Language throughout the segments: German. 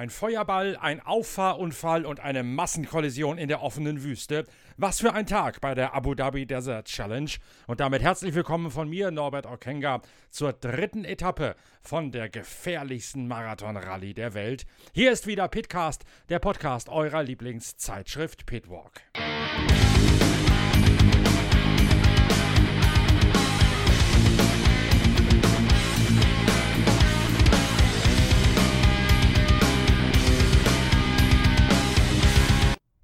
Ein Feuerball, ein Auffahrunfall und eine Massenkollision in der offenen Wüste. Was für ein Tag bei der Abu Dhabi Desert Challenge. Und damit herzlich willkommen von mir, Norbert Okenga, zur dritten Etappe von der gefährlichsten Marathon-Rallye der Welt. Hier ist wieder Pitcast, der Podcast eurer Lieblingszeitschrift Pitwalk.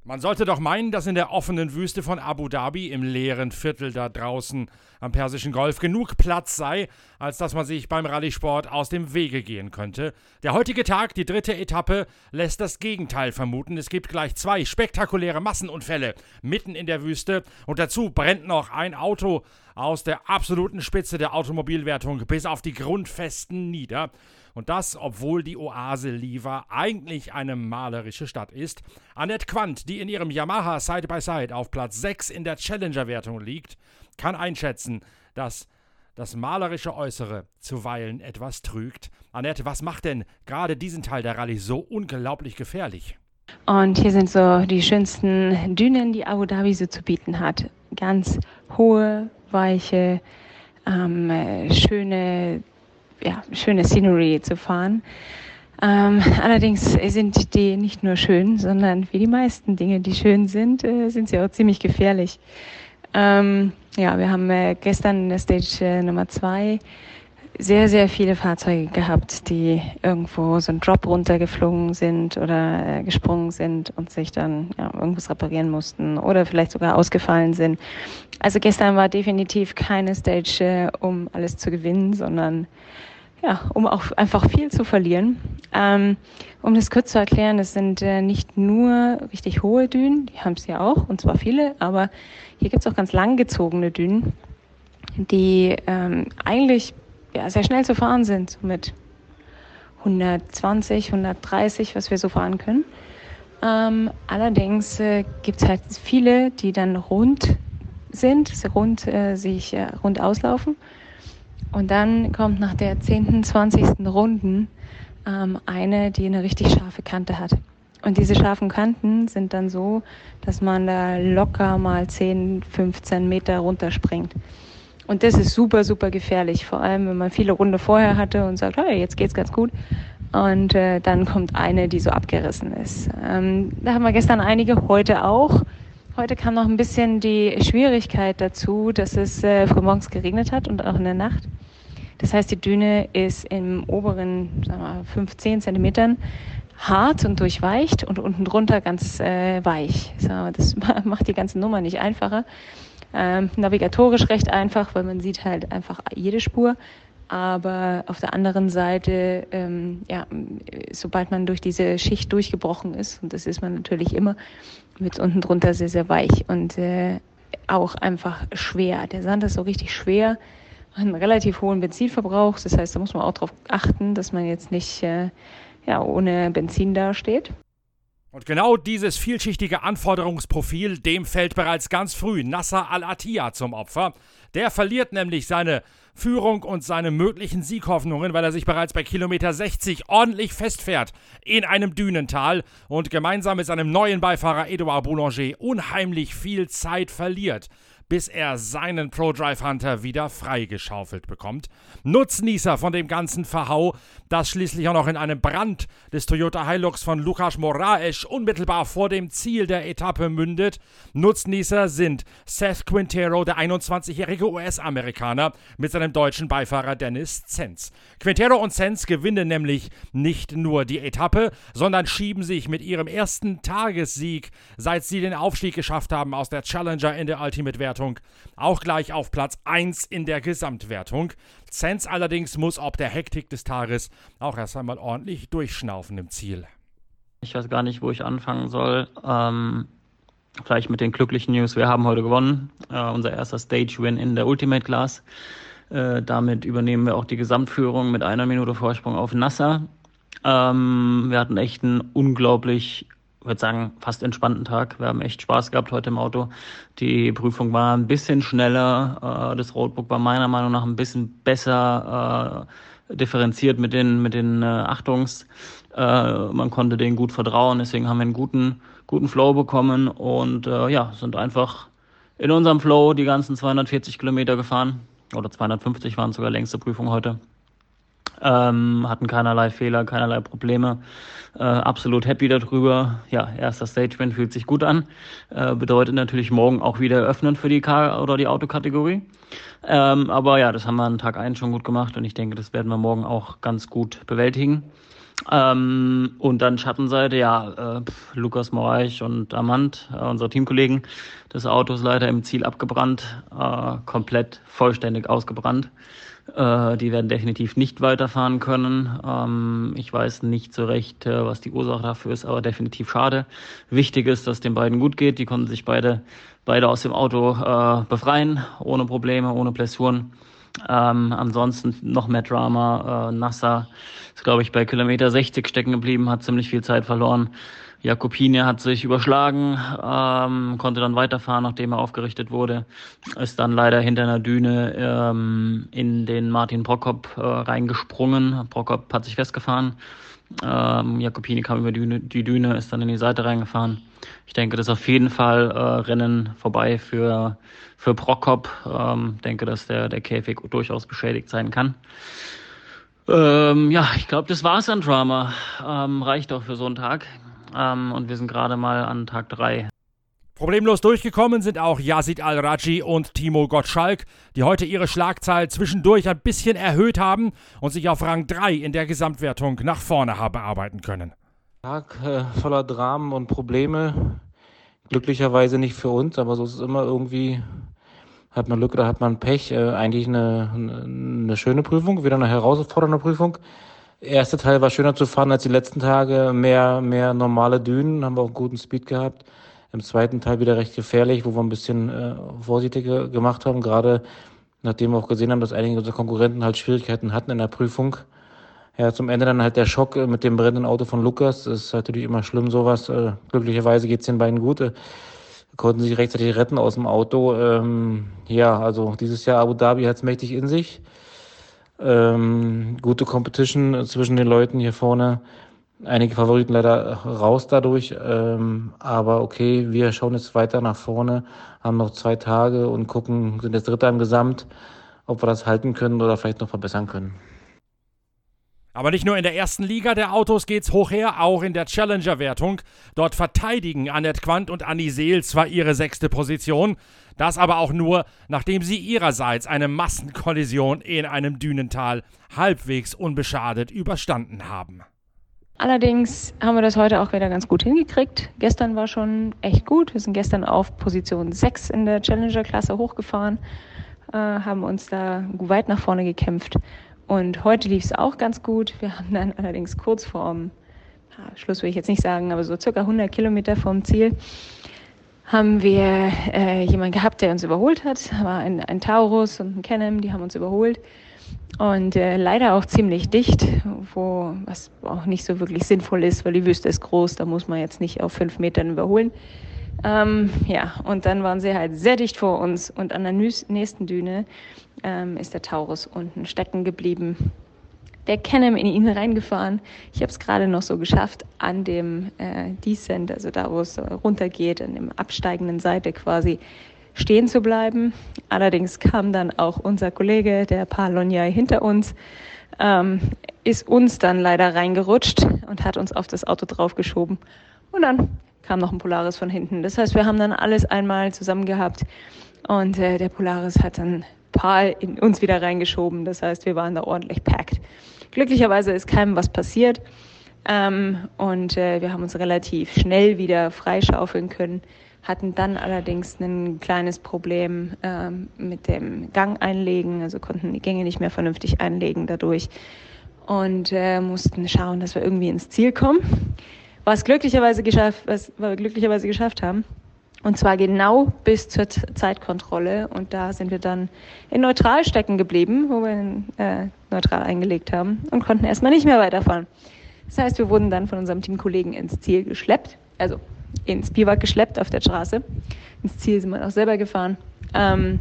Man sollte doch meinen, dass in der offenen Wüste von Abu Dhabi, im leeren Viertel da draußen am Persischen Golf, genug Platz sei, als dass man sich beim Rallye-Sport aus dem Wege gehen könnte. Der heutige Tag, die dritte Etappe, lässt das Gegenteil vermuten. Es gibt gleich zwei spektakuläre Massenunfälle mitten in der Wüste und dazu brennt noch ein Auto aus der absoluten Spitze der Automobilwertung bis auf die Grundfesten nieder. Und das, obwohl die Oase Liva eigentlich eine malerische Stadt ist. Annette Quandt, die in ihrem Yamaha Side-by-Side auf Platz 6 in der Challenger-Wertung liegt, kann einschätzen, dass das malerische Äußere zuweilen etwas trügt. Annette, was macht denn gerade diesen Teil der Rallye so unglaublich gefährlich? Und hier sind so die schönsten Dünen, die Abu Dhabi so zu bieten hat. Ganz hohe, weiche, ähm, schöne ja, schöne Scenery zu fahren. Ähm, allerdings sind die nicht nur schön, sondern wie die meisten Dinge, die schön sind, äh, sind sie auch ziemlich gefährlich. Ähm, ja, wir haben äh, gestern in der Stage äh, Nummer zwei sehr, sehr viele Fahrzeuge gehabt, die irgendwo so einen Drop runtergeflogen sind oder äh, gesprungen sind und sich dann ja, irgendwas reparieren mussten oder vielleicht sogar ausgefallen sind. Also gestern war definitiv keine Stage, äh, um alles zu gewinnen, sondern ja, um auch einfach viel zu verlieren. Ähm, um das kurz zu erklären, es sind äh, nicht nur richtig hohe Dünen, die haben es ja auch, und zwar viele, aber hier gibt es auch ganz langgezogene Dünen, die ähm, eigentlich ja, sehr schnell zu fahren sind, so mit 120, 130, was wir so fahren können. Ähm, allerdings äh, gibt es halt viele, die dann rund sind, rund, äh, sich äh, rund auslaufen. Und dann kommt nach der 10., 20. Runden ähm, eine, die eine richtig scharfe Kante hat. Und diese scharfen Kanten sind dann so, dass man da locker mal 10, 15 Meter runterspringt. Und das ist super, super gefährlich, vor allem wenn man viele Runde vorher hatte und sagt, hey, jetzt geht's ganz gut. Und äh, dann kommt eine, die so abgerissen ist. Ähm, da haben wir gestern einige, heute auch. Heute kam noch ein bisschen die Schwierigkeit dazu, dass es äh, frühmorgens geregnet hat und auch in der Nacht. Das heißt, die Düne ist im oberen, sagen wir, 15 Zentimetern hart und durchweicht und unten drunter ganz äh, weich. So, das macht die ganze Nummer nicht einfacher. Ähm, navigatorisch recht einfach, weil man sieht halt einfach jede Spur. Aber auf der anderen Seite, ähm, ja, sobald man durch diese Schicht durchgebrochen ist, und das ist man natürlich immer, wird unten drunter sehr, sehr weich und äh, auch einfach schwer. Der Sand ist so richtig schwer, einen relativ hohen Benzinverbrauch. Das heißt, da muss man auch darauf achten, dass man jetzt nicht äh, ja, ohne Benzin dasteht. Und genau dieses vielschichtige Anforderungsprofil, dem fällt bereits ganz früh Nasser al-Attiyah zum Opfer. Der verliert nämlich seine Führung und seine möglichen Sieghoffnungen, weil er sich bereits bei Kilometer 60 ordentlich festfährt in einem Dünental und gemeinsam mit seinem neuen Beifahrer Edouard Boulanger unheimlich viel Zeit verliert bis er seinen ProDrive Hunter wieder freigeschaufelt bekommt. Nutznießer von dem ganzen Verhau, das schließlich auch noch in einem Brand des Toyota Hilux von Lukas Moraes unmittelbar vor dem Ziel der Etappe mündet. Nutznießer sind Seth Quintero, der 21-jährige US-Amerikaner, mit seinem deutschen Beifahrer Dennis Zenz. Quintero und Zenz gewinnen nämlich nicht nur die Etappe, sondern schieben sich mit ihrem ersten Tagessieg, seit sie den Aufstieg geschafft haben aus der Challenger in der Ultimate-Wertung Gesamtwertung auch gleich auf Platz 1 in der Gesamtwertung. Zenz allerdings muss ob der Hektik des Tages auch erst einmal ordentlich durchschnaufen im Ziel. Ich weiß gar nicht, wo ich anfangen soll. Ähm, vielleicht mit den glücklichen News. Wir haben heute gewonnen. Äh, unser erster Stage-Win in der Ultimate Class. Äh, damit übernehmen wir auch die Gesamtführung mit einer Minute Vorsprung auf Nasser. Ähm, wir hatten echt einen unglaublich würde sagen, fast entspannten Tag. Wir haben echt Spaß gehabt heute im Auto. Die Prüfung war ein bisschen schneller. Äh, das Roadbook war meiner Meinung nach ein bisschen besser differenziert mit den, mit den äh, Achtungs. Äh, man konnte denen gut vertrauen, deswegen haben wir einen guten, guten Flow bekommen und äh, ja, sind einfach in unserem Flow die ganzen 240 Kilometer gefahren. Oder 250 waren sogar längste Prüfung heute. Ähm, hatten keinerlei Fehler, keinerlei Probleme. Äh, absolut happy darüber. Ja, erster Stageman fühlt sich gut an. Äh, bedeutet natürlich morgen auch wieder öffnen für die Car- oder die Autokategorie. Ähm, aber ja, das haben wir an Tag 1 schon gut gemacht und ich denke, das werden wir morgen auch ganz gut bewältigen. Ähm, und dann Schattenseite, ja, äh, Lukas Moraich und Amand, äh, unsere Teamkollegen, das Auto ist leider im Ziel abgebrannt, äh, komplett vollständig ausgebrannt. Äh, die werden definitiv nicht weiterfahren können. Ähm, ich weiß nicht so recht, äh, was die Ursache dafür ist, aber definitiv schade. Wichtig ist, dass den beiden gut geht. Die konnten sich beide, beide aus dem Auto äh, befreien, ohne Probleme, ohne Blessuren. Ähm, ansonsten noch mehr Drama. Äh, Nasser ist, glaube ich, bei Kilometer 60 stecken geblieben, hat ziemlich viel Zeit verloren. Jakobine hat sich überschlagen, ähm, konnte dann weiterfahren, nachdem er aufgerichtet wurde. Ist dann leider hinter einer Düne ähm, in den Martin Prokop äh, reingesprungen. Prokop hat sich festgefahren. Ähm, Jakobine kam über die, die Düne, ist dann in die Seite reingefahren. Ich denke, das ist auf jeden Fall äh, Rennen vorbei für, für Prokop. Ähm, denke, dass der, der Käfig durchaus beschädigt sein kann. Ähm, ja, ich glaube, das war's an Drama. Ähm, reicht doch für so einen Tag. Ähm, und wir sind gerade mal an Tag 3. Problemlos durchgekommen sind auch Yazid Al-Raji und Timo Gottschalk, die heute ihre Schlagzahl zwischendurch ein bisschen erhöht haben und sich auf Rang 3 in der Gesamtwertung nach vorne haben arbeiten können. Tag äh, voller Dramen und Probleme. Glücklicherweise nicht für uns, aber so ist es immer irgendwie. Hat man Glück oder hat man Pech? Äh, eigentlich eine, eine schöne Prüfung, wieder eine herausfordernde Prüfung. Der erste Teil war schöner zu fahren als die letzten Tage. Mehr, mehr normale Dünen, haben wir auch guten Speed gehabt. Im zweiten Teil wieder recht gefährlich, wo wir ein bisschen äh, vorsichtiger gemacht haben, gerade nachdem wir auch gesehen haben, dass einige unserer Konkurrenten halt Schwierigkeiten hatten in der Prüfung. Ja, zum Ende dann halt der Schock äh, mit dem brennenden Auto von Lukas. Das ist natürlich immer schlimm, sowas. Äh, glücklicherweise geht's den beiden gut. Äh, konnten sich rechtzeitig retten aus dem Auto. Ähm, ja, also dieses Jahr Abu Dhabi hat's mächtig in sich ähm, gute Competition zwischen den Leuten hier vorne. Einige Favoriten leider raus dadurch, ähm, aber okay, wir schauen jetzt weiter nach vorne, haben noch zwei Tage und gucken, sind jetzt Dritter im Gesamt, ob wir das halten können oder vielleicht noch verbessern können. Aber nicht nur in der ersten Liga der Autos geht's hoch her, auch in der Challenger-Wertung. Dort verteidigen Annette Quandt und Annie Seel zwar ihre sechste Position, das aber auch nur, nachdem sie ihrerseits eine Massenkollision in einem Dünental halbwegs unbeschadet überstanden haben. Allerdings haben wir das heute auch wieder ganz gut hingekriegt. Gestern war schon echt gut. Wir sind gestern auf Position 6 in der Challenger-Klasse hochgefahren, äh, haben uns da weit nach vorne gekämpft. Und heute lief es auch ganz gut. Wir haben dann allerdings kurz vorm Schluss will ich jetzt nicht sagen, aber so circa 100 Kilometer vom Ziel haben wir äh, jemanden gehabt, der uns überholt hat. War ein, ein Taurus und ein Canem, die haben uns überholt. Und äh, leider auch ziemlich dicht, wo, was auch nicht so wirklich sinnvoll ist, weil die Wüste ist groß, da muss man jetzt nicht auf fünf Metern überholen. Ähm, ja, und dann waren sie halt sehr dicht vor uns und an der nächsten Düne ähm, ist der Taurus unten stecken geblieben. Der Canem in ihn reingefahren. Ich habe es gerade noch so geschafft, an dem äh, Descent, also da, wo es runtergeht, an dem absteigenden Seite quasi stehen zu bleiben. Allerdings kam dann auch unser Kollege, der Palonjai, hinter uns, ähm, ist uns dann leider reingerutscht und hat uns auf das Auto draufgeschoben. Und dann kam noch ein Polaris von hinten. Das heißt, wir haben dann alles einmal zusammen gehabt und äh, der Polaris hat dann Pal in uns wieder reingeschoben. Das heißt, wir waren da ordentlich packed. Glücklicherweise ist keinem was passiert ähm, und äh, wir haben uns relativ schnell wieder freischaufeln können. Hatten dann allerdings ein kleines Problem ähm, mit dem Gang einlegen, also konnten die Gänge nicht mehr vernünftig einlegen dadurch und äh, mussten schauen, dass wir irgendwie ins Ziel kommen. Was glücklicherweise geschafft, was wir glücklicherweise geschafft haben. Und zwar genau bis zur Zeitkontrolle. Und da sind wir dann in neutral stecken geblieben, wo wir in, äh, neutral eingelegt haben und konnten erstmal nicht mehr weiterfahren. Das heißt, wir wurden dann von unserem Teamkollegen ins Ziel geschleppt, also ins Biwak geschleppt auf der Straße. Ins Ziel sind wir auch selber gefahren. Ähm,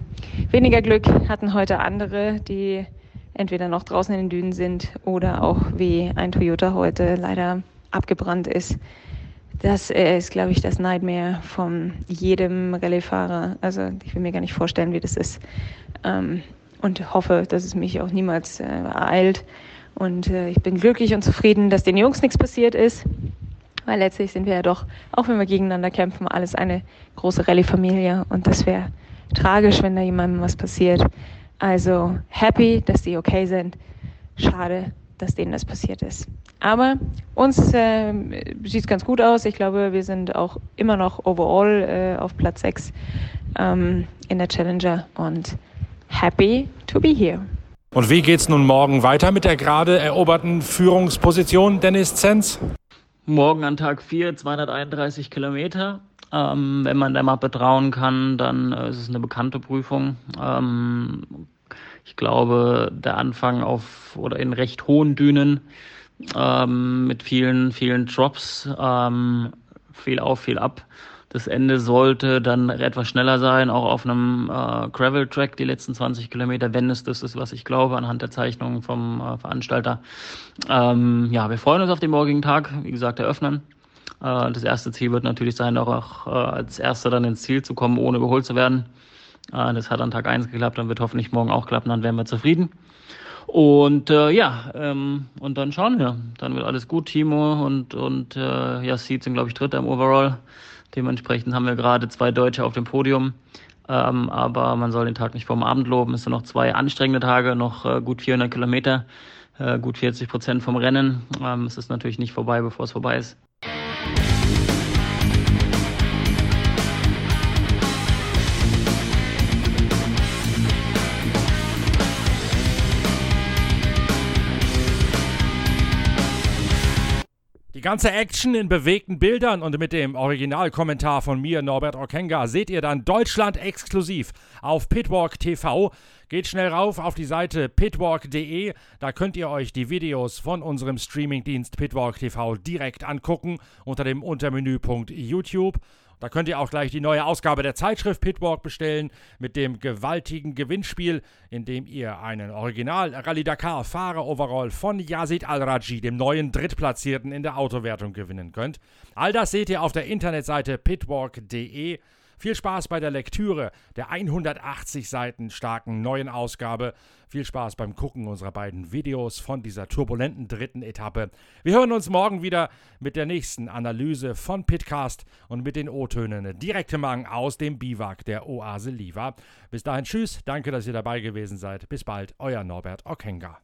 weniger Glück hatten heute andere, die entweder noch draußen in den Dünen sind oder auch wie ein Toyota heute leider abgebrannt ist. Das ist, glaube ich, das Nightmare von jedem Rallye-Fahrer. Also ich will mir gar nicht vorstellen, wie das ist. Ähm, und hoffe, dass es mich auch niemals äh, ereilt. Und äh, ich bin glücklich und zufrieden, dass den Jungs nichts passiert ist. Weil letztlich sind wir ja doch, auch wenn wir gegeneinander kämpfen, alles eine große Rallye-Familie. Und das wäre tragisch, wenn da jemandem was passiert. Also happy, dass die okay sind. Schade, dass denen das passiert ist. Aber uns äh, sieht es ganz gut aus. Ich glaube, wir sind auch immer noch overall äh, auf Platz 6 ähm, in der Challenger und happy to be here. Und wie geht es nun morgen weiter mit der gerade eroberten Führungsposition, Dennis Zenz? Morgen an Tag 4, 231 Kilometer. Ähm, wenn man der Mappe trauen kann, dann äh, ist es eine bekannte Prüfung. Ähm, ich glaube, der Anfang auf oder in recht hohen Dünen ähm, mit vielen, vielen Drops, ähm, viel auf, viel ab. Das Ende sollte dann etwas schneller sein, auch auf einem äh, Gravel-Track die letzten 20 Kilometer, wenn es das ist, was ich glaube, anhand der Zeichnungen vom äh, Veranstalter. Ähm, ja, wir freuen uns auf den morgigen Tag, wie gesagt, eröffnen. Äh, das erste Ziel wird natürlich sein, auch äh, als Erster dann ins Ziel zu kommen, ohne überholt zu werden. Äh, das hat an Tag 1 geklappt, dann wird hoffentlich morgen auch klappen, dann wären wir zufrieden. Und äh, ja, ähm, und dann schauen wir. Dann wird alles gut. Timo und, und äh, Yassid sind, glaube ich, Dritter im Overall. Dementsprechend haben wir gerade zwei Deutsche auf dem Podium. Ähm, aber man soll den Tag nicht vorm Abend loben. Es sind noch zwei anstrengende Tage, noch äh, gut 400 Kilometer, äh, gut 40 Prozent vom Rennen. Ähm, es ist natürlich nicht vorbei, bevor es vorbei ist. Ganze Action in bewegten Bildern und mit dem Originalkommentar von mir, Norbert Okenga, seht ihr dann Deutschland exklusiv auf Pitwalk TV. Geht schnell rauf auf die Seite pitwalk.de. Da könnt ihr euch die Videos von unserem Streamingdienst Pitwalk TV direkt angucken unter dem Untermenüpunkt YouTube. Da könnt ihr auch gleich die neue Ausgabe der Zeitschrift Pitwalk bestellen mit dem gewaltigen Gewinnspiel, in dem ihr einen Original Rallye Dakar Fahrer Overall von Yazid Al-Raji, dem neuen Drittplatzierten in der Autowertung gewinnen könnt. All das seht ihr auf der Internetseite pitwalk.de. Viel Spaß bei der Lektüre der 180 Seiten starken neuen Ausgabe. Viel Spaß beim Gucken unserer beiden Videos von dieser turbulenten dritten Etappe. Wir hören uns morgen wieder mit der nächsten Analyse von Pitcast und mit den O-Tönen direkte Mang aus dem Biwak der Oase Liva. Bis dahin, tschüss, danke, dass ihr dabei gewesen seid. Bis bald, euer Norbert Okenga.